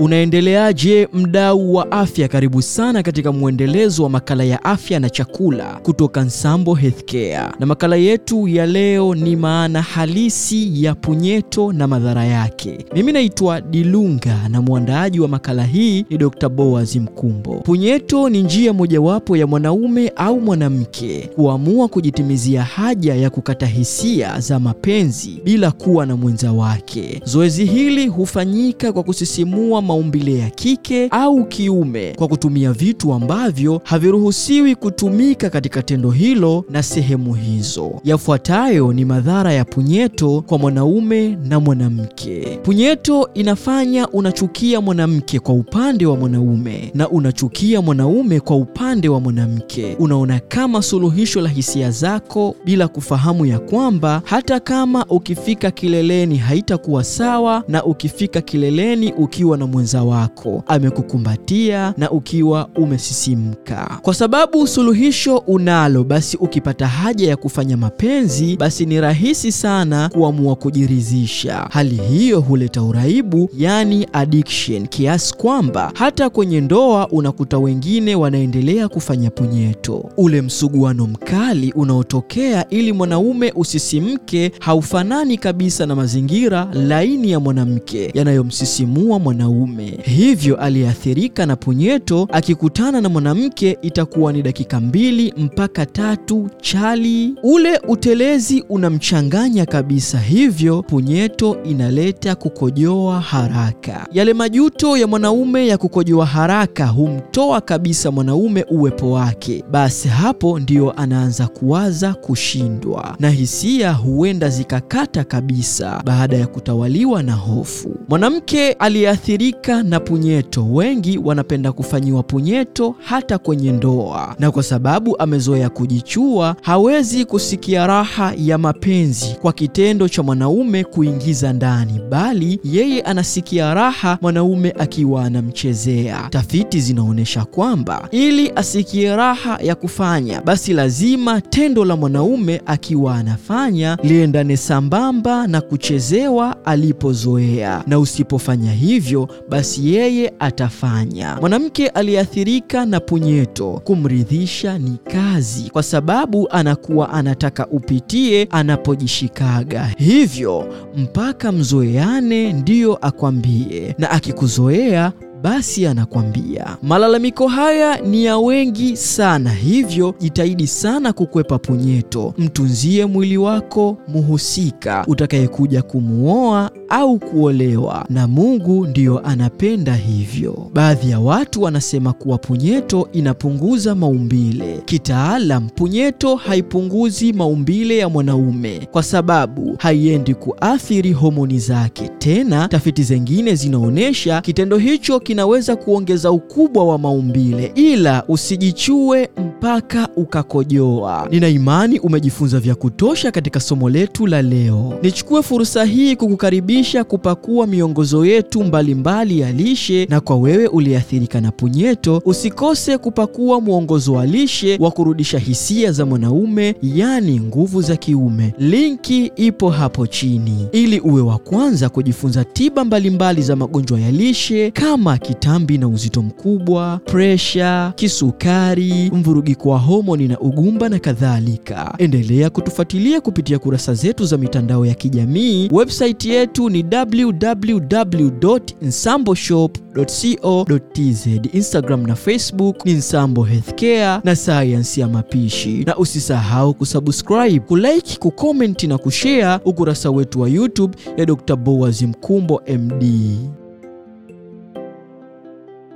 Unaendeleaje mdau wa afya? Karibu sana katika mwendelezo wa makala ya afya na chakula kutoka Nsambo Healthcare, na makala yetu ya leo ni maana halisi ya punyeto na madhara yake. Mimi naitwa Dilunga na mwandaaji wa makala hii ni Dr. Boaz Mkumbo. Punyeto ni njia mojawapo ya mwanaume au mwanamke kuamua kujitimizia haja ya kukata hisia za mapenzi bila kuwa na mwenza wake. Zoezi hili hufanyika kwa kusisimua maumbile ya kike au kiume kwa kutumia vitu ambavyo haviruhusiwi kutumika katika tendo hilo na sehemu hizo. Yafuatayo ni madhara ya punyeto kwa mwanaume na mwanamke. Punyeto inafanya unachukia mwanamke kwa upande wa mwanaume na unachukia mwanaume kwa upande wa mwanamke. Unaona kama suluhisho la hisia zako bila kufahamu ya kwamba hata kama ukifika kileleni haitakuwa sawa na ukifika kileleni ukiwa na mwenza wako amekukumbatia na ukiwa umesisimka, kwa sababu suluhisho unalo. Basi ukipata haja ya kufanya mapenzi, basi ni rahisi sana kuamua kujiridhisha. Hali hiyo huleta uraibu, yani addiction, kiasi kwamba hata kwenye ndoa unakuta wengine wanaendelea kufanya punyeto. Ule msuguano mkali unaotokea ili mwanaume usisimke haufanani kabisa na mazingira laini ya mwanamke yanayomsisimua mwanaume. Hivyo aliyeathirika na punyeto akikutana na mwanamke itakuwa ni dakika mbili mpaka tatu chali. Ule utelezi unamchanganya kabisa, hivyo punyeto inaleta kukojoa haraka. Yale majuto ya mwanaume ya kukojoa haraka humtoa kabisa mwanaume uwepo wake. Basi hapo ndio anaanza kuwaza kushindwa, na hisia huenda zikakata kabisa baada ya kutawaliwa na hofu. Mwanamke aliyeathirika na punyeto, wengi wanapenda kufanyiwa punyeto hata kwenye ndoa, na kwa sababu amezoea kujichua, hawezi kusikia raha ya mapenzi kwa kitendo cha mwanaume kuingiza ndani, bali yeye anasikia raha mwanaume akiwa anamchezea. Tafiti zinaonyesha kwamba ili asikie raha ya kufanya, basi lazima tendo la mwanaume akiwa anafanya liendane sambamba na kuchezewa alipozoea, na usipofanya hivyo, basi yeye atafanya. Mwanamke aliyeathirika na punyeto, kumridhisha ni kazi, kwa sababu anakuwa anataka upitie anapojishikaga, hivyo mpaka mzoeane ndiyo akwambie, na akikuzoea basi anakwambia. Malalamiko haya ni ya wengi sana, hivyo jitahidi sana kukwepa punyeto. Mtunzie mwili wako muhusika utakayekuja kumuoa au kuolewa, na Mungu ndiyo anapenda hivyo. Baadhi ya watu wanasema kuwa punyeto inapunguza maumbile. Kitaalam, punyeto haipunguzi maumbile ya mwanaume kwa sababu haiendi kuathiri homoni zake. Tena tafiti zingine zinaonyesha kitendo hicho kinaweza kuongeza ukubwa wa maumbile, ila usijichue mpaka ukakojoa. Nina imani umejifunza vya kutosha katika somo letu la leo. Nichukue fursa hii kukukaribisha kupakua miongozo yetu mbalimbali ya lishe, na kwa wewe uliathirika na punyeto, usikose kupakua mwongozo wa lishe wa kurudisha hisia za mwanaume, yaani nguvu za kiume. Linki ipo hapo chini ili uwe wa kwanza kujifunza tiba mbalimbali za magonjwa ya lishe kama kitambi na uzito mkubwa, presha, kisukari, mvurugiko wa homoni na ugumba na kadhalika. Endelea kutufuatilia kupitia kurasa zetu za mitandao ya kijamii. Website yetu ni www.nsamboshop.co.tz. Instagram na Facebook ni Nsambo Healthcare na sayansi ya mapishi, na usisahau kusubscribe, kulike, kukomenti na kushare ukurasa wetu wa YouTube ya Dr. Boaz Mkumbo MD.